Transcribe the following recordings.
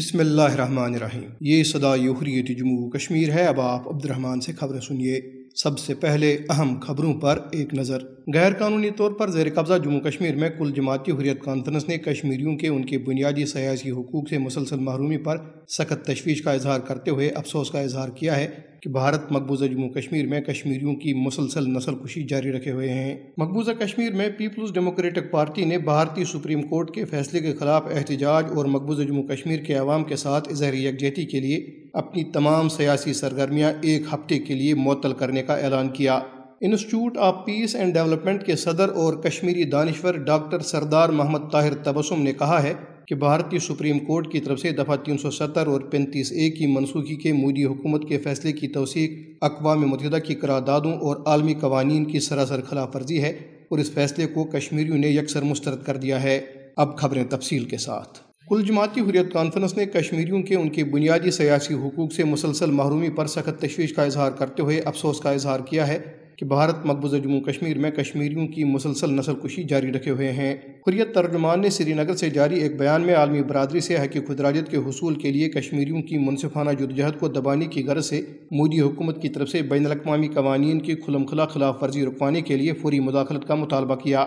بسم اللہ الرحمن الرحیم۔ یہ صدا یوحریت جموں کشمیر ہے۔ اب آپ عبد الرحمن سے خبریں سنیے۔ سب سے پہلے اہم خبروں پر ایک نظر۔ غیر قانونی طور پر زیر قبضہ جموں کشمیر میں کل جماعتی حریت کانفرنس نے کشمیریوں کے ان کے بنیادی سیاسی حقوق سے مسلسل محرومی پر سخت تشویش کا اظہار کرتے ہوئے افسوس کا اظہار کیا ہے کہ بھارت مقبوضہ جموں کشمیر میں کشمیریوں کی مسلسل نسل کشی جاری رکھے ہوئے ہیں۔ مقبوضہ کشمیر میں پیپلز ڈیموکریٹک پارٹی نے بھارتی سپریم کورٹ کے فیصلے کے خلاف احتجاج اور مقبوضہ جموں کشمیر کے عوام کے ساتھ اظہار یکجہتی کے لیے اپنی تمام سیاسی سرگرمیاں ایک ہفتے کے لیے معطل کرنے کا اعلان کیا۔ Institute of peace and development کے صدر اور کشمیری دانشور ڈاکٹر سردار محمد طاہر تبسم نے کہا ہے کہ بھارتی سپریم کورٹ کی طرف سے دفعہ تین سو ستر اور پینتیس اے کی منسوخی کے مودی حکومت کے فیصلے کی توثیق، اقوام متحدہ کی قراردادوں اور عالمی قوانین کی سراسر خلاف ورزی ہے اور اس فیصلے کو کشمیریوں نے یکسر مسترد کر دیا ہے۔ اب خبریں تفصیل کے ساتھ۔ کل جماعتی حریت کانفرنس نے کشمیریوں کے ان کے بنیادی سیاسی حقوق سے مسلسل محرومی پر سخت تشویش کا اظہار کرتے ہوئے افسوس کا اظہار کیا ہے کہ بھارت مقبوضہ جموں کشمیر میں کشمیریوں کی مسلسل نسل کشی جاری رکھے ہوئے ہیں۔ حریت ترجمان نے سری نگر سے جاری ایک بیان میں عالمی برادری سے حقیق خدراجت کے حصول کے لیے کشمیریوں کی منصفانہ جدوجہد کو دبانے کی غرض سے مودی حکومت کی طرف سے بین الاقوامی قوانین کی کھلم کھلا خلاف ورزی رکوانے کے لیے فوری مداخلت کا مطالبہ کیا۔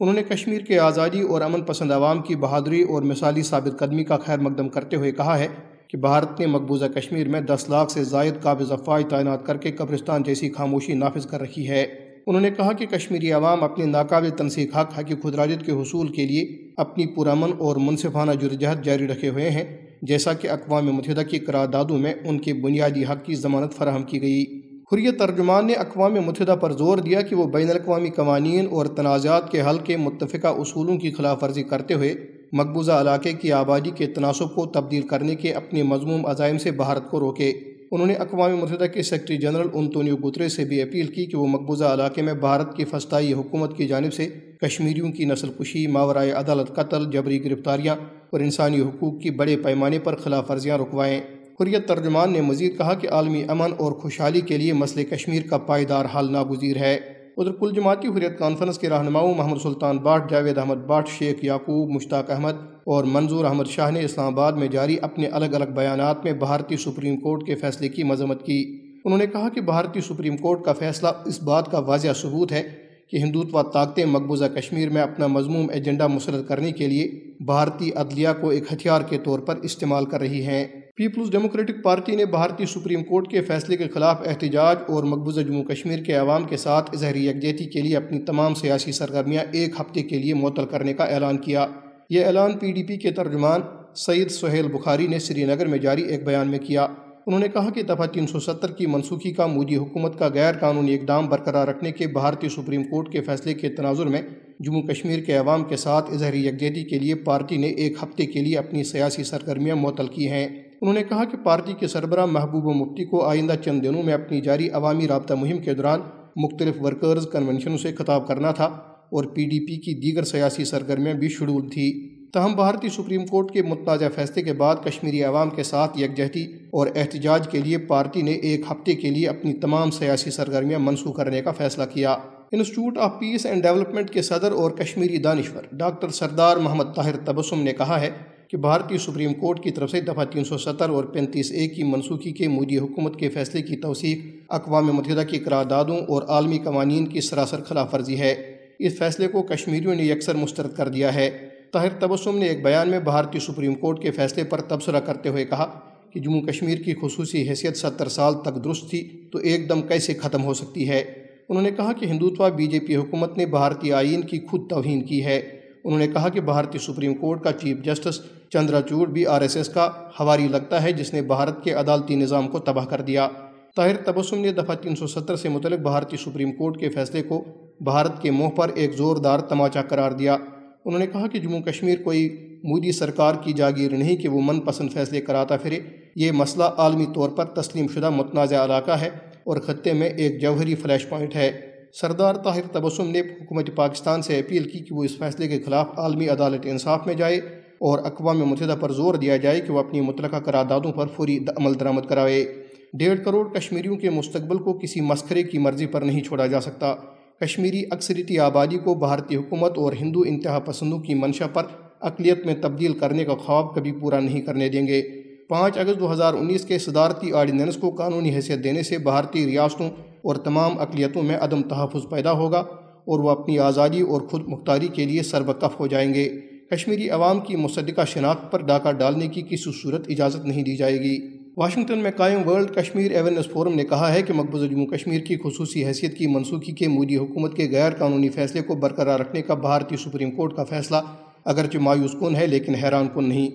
انہوں نے کشمیر کے آزادی اور امن پسند عوام کی بہادری اور مثالی ثابت قدمی کا خیر مقدم کرتے ہوئے کہا ہے کہ بھارت نے مقبوضہ کشمیر میں دس لاکھ سے زائد قابض افواج تعینات کر کے قبرستان جیسی خاموشی نافذ کر رکھی ہے۔ انہوں نے کہا کہ کشمیری عوام اپنے ناقابل تنسیق حق حقی خدراجت کے حصول کے لیے اپنی پرامن اور منصفانہ جرجہت جاری رکھے ہوئے ہیں، جیسا کہ اقوام متحدہ کی قراردادوں میں ان کے بنیادی حق کی ضمانت فراہم کی گئی۔ حریت ترجمان نے اقوام متحدہ پر زور دیا کہ وہ بین الاقوامی قوانین اور تنازعات کے حل کے متفقہ اصولوں کی خلاف ورزی کرتے ہوئے مقبوضہ علاقے کی آبادی کے تناسب کو تبدیل کرنے کے اپنے مضموم عزائم سے بھارت کو روکے۔ انہوں نے اقوام متحدہ کے سیکرٹری جنرل انتونیو گترے سے بھی اپیل کی کہ وہ مقبوضہ علاقے میں بھارت کی فسطائی حکومت کی جانب سے کشمیریوں کی نسل کشی ماورائے عدالت قتل، جبری گرفتاریاں اور انسانی حقوق کی بڑے پیمانے پر خلاف ورزیاں رکوائیں۔ حریت ترجمان نے مزید کہا کہ عالمی امن اور خوشحالی کے لیے مسئلہ کشمیر کا پائیدار حل ناگزیر ہے۔ ادھر کل جماعتی حریت کانفرنس کے رہنماؤں محمد سلطان باٹ، جاوید احمد باٹ، شیخ یعقوب، مشتاق احمد اور منظور احمد شاہ نے اسلام آباد میں جاری اپنے الگ الگ بیانات میں بھارتی سپریم کورٹ کے فیصلے کی مذمت کی۔ انہوں نے کہا کہ بھارتی سپریم کورٹ کا فیصلہ اس بات کا واضح ثبوت ہے کہ ہندوتوا طاقتیں مقبوضہ کشمیر میں اپنا مضموم ایجنڈا مسرد کرنے کے لیے بھارتی عدلیہ کو ایک ہتھیار کے طور پر استعمال کر رہی ہیں۔ پیپلز ڈیموکریٹک پارٹی نے بھارتی سپریم کورٹ کے فیصلے کے خلاف احتجاج اور مقبوضہ جموں کشمیر کے عوام کے ساتھ اظہری یکجہتی کے لیے اپنی تمام سیاسی سرگرمیاں ایک ہفتے کے لیے معطل کرنے کا اعلان کیا۔ یہ اعلان پی ڈی پی کے ترجمان سعید سہیل بخاری نے سری نگر میں جاری ایک بیان میں کیا۔ انہوں نے کہا کہ دفعہ تین سو ستر کی منسوخی کا مودی حکومت کا غیر قانونی اقدام برقرار رکھنے کے بھارتی سپریم کورٹ کے فیصلے کے تناظر میں جموں کشمیر کے عوام کے ساتھ اظہری یکجہتی کے لیے پارٹی نے ایک ہفتے کے لیے اپنی سیاسی سرگرمیاں معطل کی ہیں۔ انہوں نے کہا کہ پارٹی کے سربراہ محبوب مفتی کو آئندہ چند دنوں میں اپنی جاری عوامی رابطہ مہم کے دوران مختلف ورکرز کنونشنوں سے خطاب کرنا تھا اور پی ڈی پی کی دیگر سیاسی سرگرمیاں بھی شیڈول تھی تاہم، بھارتی سپریم کورٹ کے متنازع فیصلے کے بعد کشمیری عوام کے ساتھ یکجہتی اور احتجاج کے لیے پارٹی نے ایک ہفتے کے لیے اپنی تمام سیاسی سرگرمیاں منسوخ کرنے کا فیصلہ کیا۔ Institute of peace and development کے صدر اور کشمیری دانشور ڈاکٹر سردار محمد طاہر تبسم نے کہا ہے کہ بھارتی سپریم کورٹ کی طرف سے دفعہ تین سو ستر اور پینتیس اے کی منسوخی کے مودی حکومت کے فیصلے کی توثیق، اقوام متحدہ کی قراردادوں اور عالمی قوانین کی سراسر خلاف ورزی ہے۔ اس فیصلے کو کشمیریوں نے یکسر مسترد کر دیا ہے۔ طاہر تبسم نے ایک بیان میں بھارتی سپریم کورٹ کے فیصلے پر تبصرہ کرتے ہوئے کہا کہ جموں کشمیر کی خصوصی حیثیت ستر سال تک درست تھی تو ایک دم کیسے ختم ہو سکتی ہے؟ انہوں نے کہا کہ ہندوتوا بی جے پی حکومت نے بھارتی آئین کی خود توہین کی ہے۔ انہوں نے کہا کہ بھارتی سپریم کورٹ کا چیف جسٹس چندرا چوڑ بھی آر ایس ایس کا ہواری لگتا ہے، جس نے بھارت کے عدالتی نظام کو تباہ کر دیا۔ طاہر تبسم نے دفعہ تین سو ستر سے متعلق بھارتی سپریم کورٹ کے فیصلے کو بھارت کے منہ پر ایک زوردار تماچا قرار دیا۔ انہوں نے کہا کہ جموں کشمیر کوئی مودی سرکار کی جاگیر نہیں کہ وہ من پسند فیصلے کراتا پھرے۔ یہ مسئلہ عالمی طور پر تسلیم شدہ متنازع علاقہ ہے اور خطے میں ایک جوہری فلیش پوائنٹ ہے۔ سردار طاہر تبسم نے حکومت پاکستان سے اپیل کی کہ وہ اس فیصلے کے خلاف عالمی عدالت انصاف میں جائے۔ اور اقوام متحدہ پر زور دیا جائے کہ وہ اپنی متعلقہ قراردادوں پر فوری عمل درآمد کرائے ڈیڑھ کروڑ کشمیریوں کے مستقبل کو کسی مسخرے کی مرضی پر نہیں چھوڑا جا سکتا۔ کشمیری اکثریتی آبادی کو بھارتی حکومت اور ہندو انتہا پسندوں کی منشا پر اقلیت میں تبدیل کرنے کا خواب کبھی پورا نہیں کرنے دیں گے۔ پانچ اگست دو ہزار انیس کے صدارتی آرڈیننس کو قانونی حیثیت دینے سے بھارتی ریاستوں اور تمام اقلیتوں میں عدم تحفظ پیدا ہوگا اور وہ اپنی آزادی اور خود مختاری کے لیے سربکف ہو جائیں گے۔ کشمیری عوام کی مصدقہ شناخت پر ڈاکہ ڈالنے کی کسی صورت اجازت نہیں دی جائے گی۔ واشنگٹن میں قائم ورلڈ کشمیر ایونس فورم نے کہا ہے کہ مقبوضہ جموں کشمیر کی خصوصی حیثیت کی منسوخی کے مودی حکومت کے غیر قانونی فیصلے کو برقرار رکھنے کا بھارتی سپریم کورٹ کا فیصلہ اگرچہ مایوس کن ہے لیکن حیران کن نہیں۔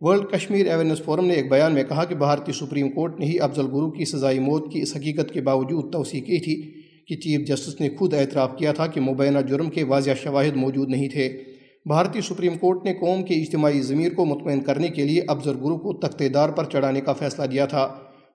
ورلڈ کشمیر ایونس فورم نے ایک بیان میں کہا کہ بھارتی سپریم کورٹ نے ہی افضل گرو کی سزائی موت کی اس حقیقت کے باوجود توسیع کی تھی کہ چیف جسٹس نے خود اعتراف کیا تھا کہ مبینہ جرم کے واضح شواہد موجود نہیں تھے۔ بھارتی سپریم کورٹ نے قوم کے اجتماعی ضمیر کو مطمئن کرنے کے لیے افضل گرو کو تختے دار پر چڑھانے کا فیصلہ دیا تھا۔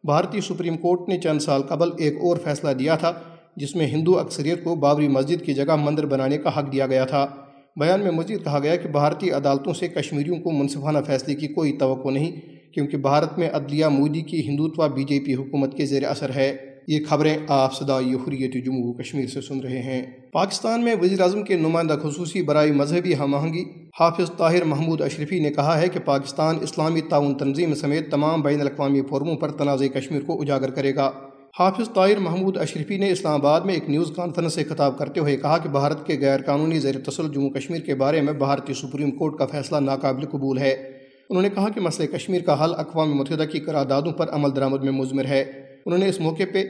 بھارتی سپریم کورٹ نے چند سال قبل ایک اور فیصلہ دیا تھا، جس میں ہندو اکثریت کو بابری مسجد کی جگہ مندر بنانے کا حق دیا گیا تھا۔ بیان میں مزید کہا گیا کہ بھارتی عدالتوں سے کشمیریوں کو منصفانہ فیصلے کی کوئی توقع نہیں، کیونکہ بھارت میں عدلیہ مودی کی ہندوتوا بی جے پی حکومت کے زیر اثر ہے۔ یہ خبریں آپ صدائی حریت جموں کشمیر سے سن رہے ہیں۔ پاکستان میں وزیر اعظم کے نمائندہ خصوصی برائے مذہبی ہم آہنگی حافظ طاہر محمود اشرفی نے کہا ہے کہ پاکستان اسلامی تعاون تنظیم سمیت تمام بین الاقوامی فورموں پر تنازع کشمیر کو اجاگر کرے گا۔ حافظ طاہر محمود اشرفی نے اسلام آباد میں ایک نیوز کانفرنس سے خطاب کرتے ہوئے کہا کہ بھارت کے غیر قانونی زیر تسل جموں کشمیر کے بارے میں بھارتی سپریم کورٹ کا فیصلہ ناقابل قبول ہے۔ انہوں نے کہا کہ مسئلہ کشمیر کا حل اقوام متحدہ کی قراردادوں پر عمل درآمد میں مضمر ہے۔ انہوں نے اس موقع پہ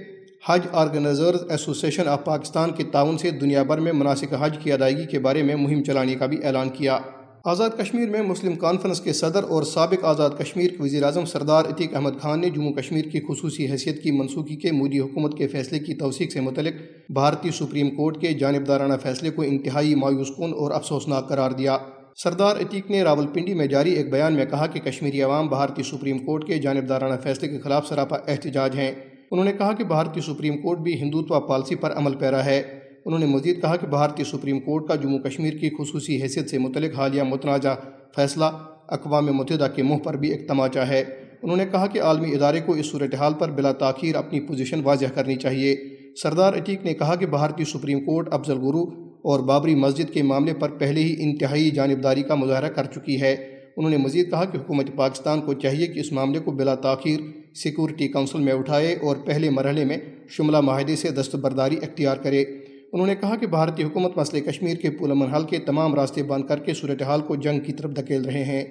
حج آرگنائزرز ایسوسیشن آف پاکستان کے تعاون سے دنیا بھر میں مناسب حج کی ادائیگی کے بارے میں مہم چلانے کا بھی اعلان کیا۔ آزاد کشمیر میں مسلم کانفرنس کے صدر اور سابق آزاد کشمیر کے وزیر اعظم سردار عتیق احمد خان نے جموں کشمیر کی خصوصی حیثیت کی منسوخی کے مودی حکومت کے فیصلے کی توثیق سے متعلق بھارتی سپریم کورٹ کے جانبدارانہ فیصلے کو انتہائی مایوس کن اور افسوسناک قرار دیا۔ سردار عتیق نے راول پنڈی میں جاری ایک بیان میں کہا کہ کشمیری عوام بھارتی سپریم کورٹ کے جانبدارانہ فیصلے کے خلاف سراپا احتجاج ہیں۔ انہوں نے کہا کہ بھارتی سپریم کورٹ بھی ہندوتوا پالسی پر عمل پیرا ہے۔ انہوں نے مزید کہا کہ بھارتی سپریم کورٹ کا جموں کشمیر کی خصوصی حیثیت سے متعلق حالیہ متنازع فیصلہ اقوام متحدہ کے منہ پر بھی ایک تماچا ہے۔ انہوں نے کہا کہ عالمی ادارے کو اس صورتحال پر بلا تاخیر اپنی پوزیشن واضح کرنی چاہیے۔ سردار عتیق نے کہا کہ بھارتی سپریم کورٹ افضل گرو اور بابری مسجد کے معاملے پر پہلے ہی انتہائی جانبداری کا مظاہرہ کر چکی ہے۔ انہوں نے مزید کہا کہ حکومت پاکستان کو چاہیے کہ اس معاملے کو بلا تاخیر سیکورٹی کونسل میں اٹھائے اور پہلے مرحلے میں شملہ معاہدے سے دستبرداری اختیار کرے۔ انہوں نے کہا کہ بھارتی حکومت مسئلہ کشمیر کے پول حل کے تمام راستے بند کر کے صورتحال کو جنگ کی طرف دھکیل رہے ہیں۔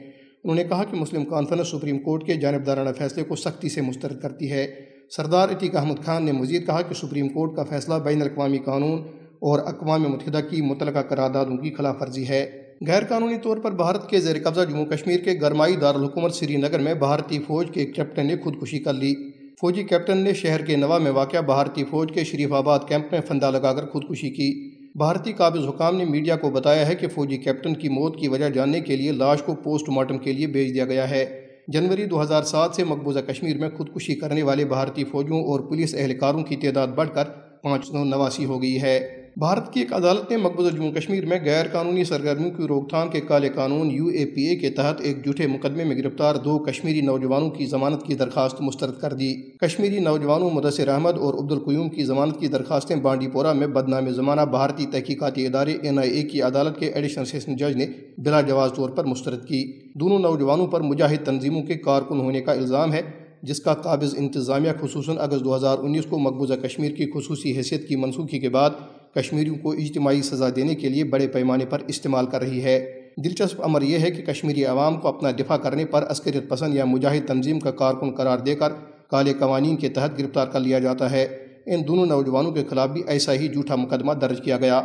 انہوں نے کہا کہ مسلم کانفرنس سپریم کورٹ کے جانبدارانہ فیصلے کو سختی سے مسترد کرتی ہے۔ سردار عتیق احمد خان نے مزید کہا کہ سپریم کورٹ کا فیصلہ بین الاقوامی قانون اور اقوام متحدہ کی متعلقہ قراردادوں کی خلاف ورزی ہے۔ غیر قانونی طور پر بھارت کے زیر قبضہ جموں کشمیر کے گرمائی دارالحکومت سری نگر میں بھارتی فوج کے ایک کیپٹن نے خودکشی کر لی۔ فوجی کیپٹن نے شہر کے نوا میں واقع بھارتی فوج کے شریف آباد کیمپ میں فندہ لگا کر خودکشی کی۔ بھارتی قابض حکام نے میڈیا کو بتایا ہے کہ فوجی کیپٹن کی موت کی وجہ جاننے کے لیے لاش کو پوسٹ مارٹم کے لیے بھیج دیا گیا ہے۔ جنوری دو ہزار سات سے مقبوضہ کشمیر میں خودکشی کرنے والے بھارتی فوجوں اور پولیس اہلکاروں کی تعداد بڑھ کر پانچ سو نواسی ہو گئی ہے۔ بھارت کی ایک عدالت نے مقبوضہ جموں کشمیر میں غیر قانونی سرگرمیوں کی روک تھام کے کالے قانون یو اے پی اے کے تحت ایک جھوٹے مقدمے میں گرفتار دو کشمیری نوجوانوں کی ضمانت کی درخواست مسترد کر دی۔ کشمیری نوجوانوں مدثر احمد اور عبد القیوم کی ضمانت کی درخواستیں بانڈی پورہ میں بدنام زمانہ بھارتی تحقیقاتی ادارے این آئی اے کی عدالت کے ایڈیشنل سیشن جج نے بلا جواز طور پر مسترد کی۔ دونوں نوجوانوں پر مجاہد تنظیموں کے کارکن ہونے کا الزام ہے، جس کا قابض انتظامیہ خصوصاً اگست دو ہزار انیس کو مقبوضہ کشمیر کی خصوصی حیثیت کی منسوخی کے بعد کشمیریوں کو اجتماعی سزا دینے کے لیے بڑے پیمانے پر استعمال کر رہی ہے۔ دلچسپ امر یہ ہے کہ کشمیری عوام کو اپنا دفاع کرنے پر عسکریت پسند یا مجاہد تنظیم کا کارکن قرار دے کر کالے قوانین کے تحت گرفتار کر لیا جاتا ہے۔ ان دونوں نوجوانوں کے خلاف بھی ایسا ہی جھوٹا مقدمہ درج کیا گیا۔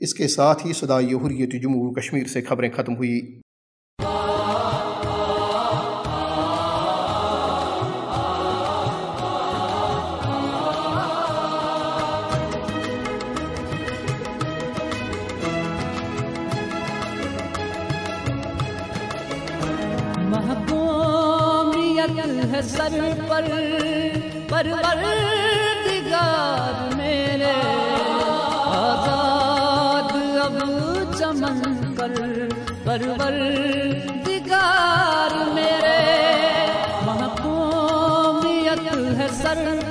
اس کے ساتھ ہی صدائی حریت جموں کشمیر سے خبریں ختم ہوئی سر پر پروردگار میرے آزاد اب چمن پر پروردگار میرے محکومیت ہے سر پر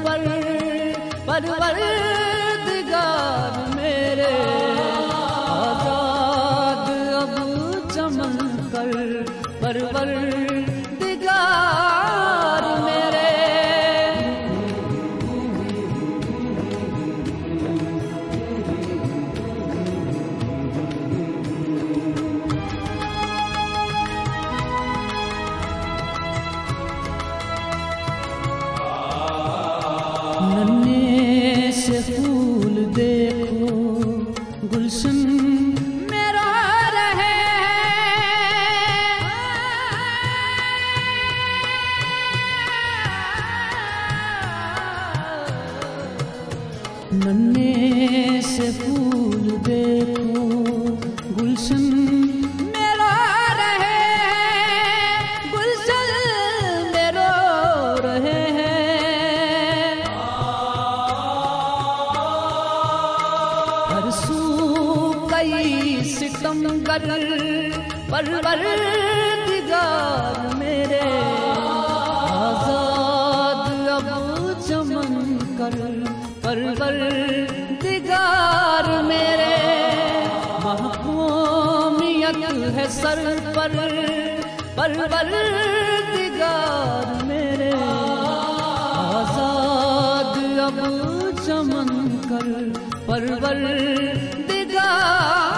سو کئی ستم گر پرور دگار میرے۔ آزاد اب چمن کر پر دگار میرے۔ محکومیت ہے سر پر پرور پرور دگار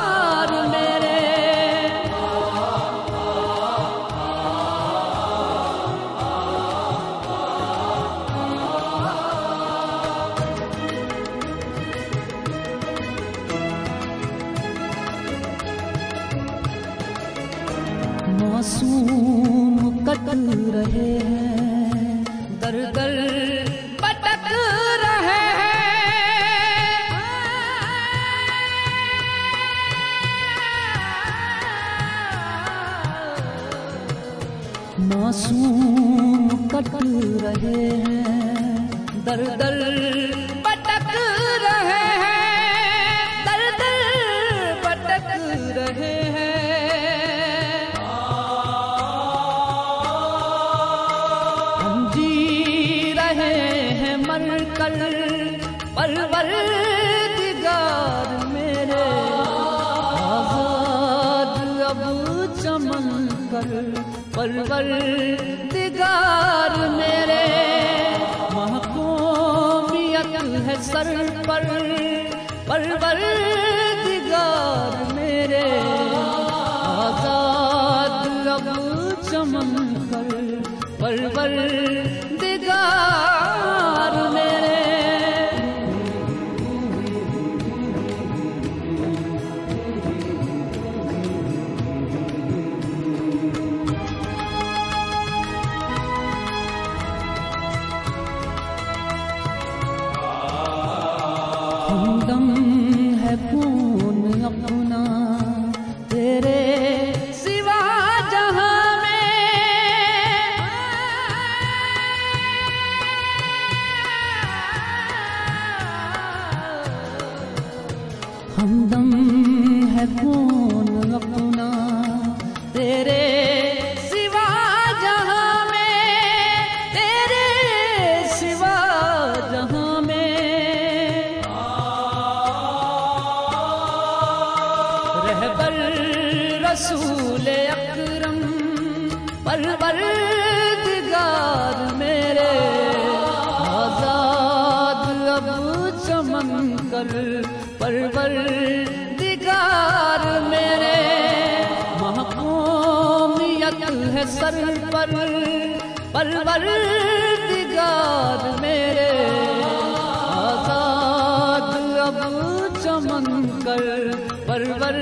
پرور دگار میرے محکومیت ہے سر پر، پرور دگار میرے۔ آزاد لب چمن پر، پرور دگار ہمدم ہے کون اپنا تیرے ہے سر پر پرور دگار میرے۔ آزاد اب چمن کر پرور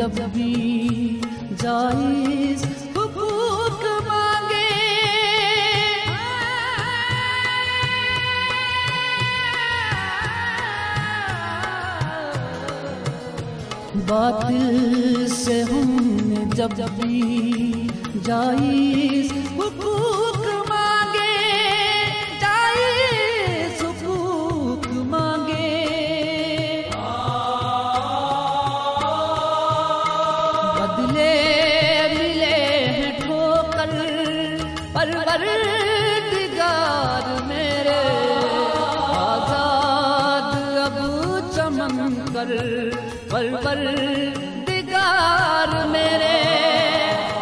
جب بھی جائز حقوق مانگے۔ باطل سے ہم نے جب بھی جائز حقوق چمن کر پرور دگار میرے۔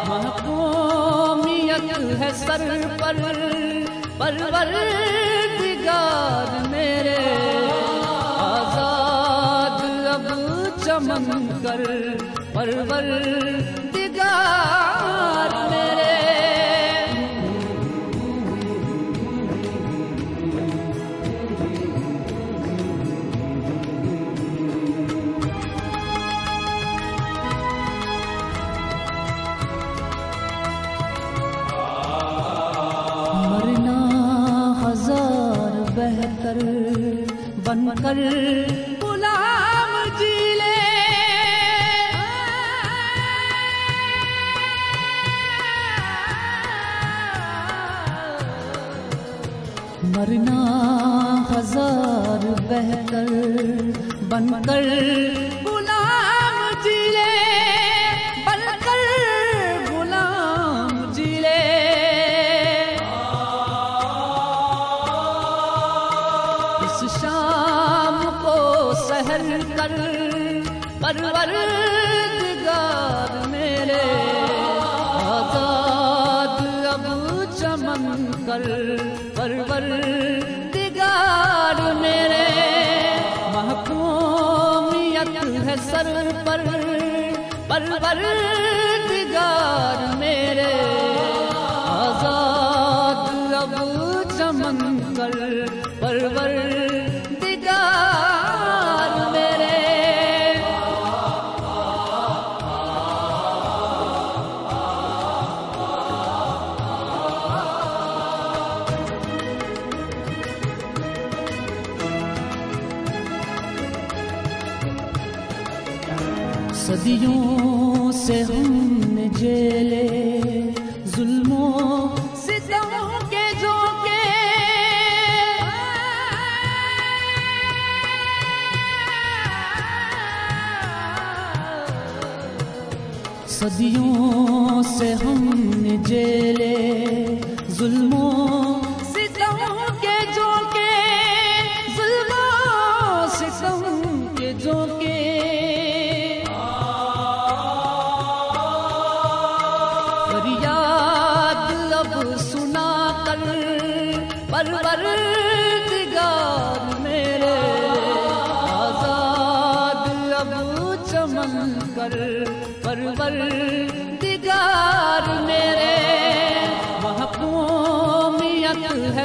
محکومیت ہے سر پر پرور دگار میرے۔ آزاد اب چمن کر پرور دگار کر بن کر غلام جی لے۔ مرنا ہزار بہتر بن کر کو سحر کر پرور دگار میرے، آزاد اب چمن کر پرور دگار میرے۔ محکومیت ہے سر پر پرور دگار میرے۔ صدیوں سے ہم نے جیلے ظلموں ستموں کے جھونکے۔ صدیوں سے ہم نے جیلے ظلموں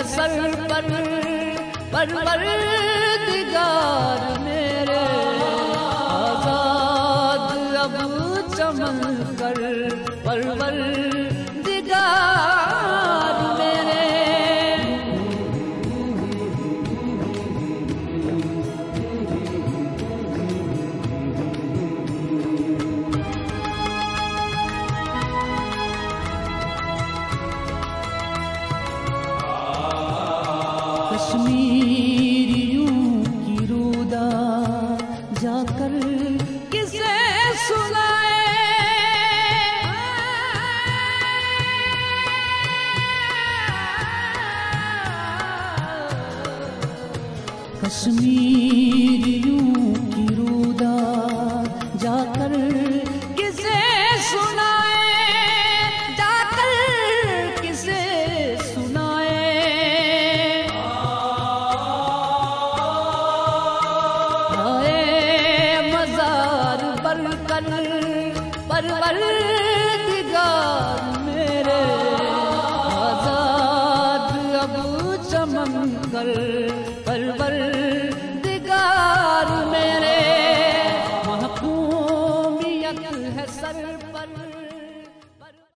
سر پر پرور دگار میرے۔ آزاد اب چمن کر پرور دگار تسير ينكر دار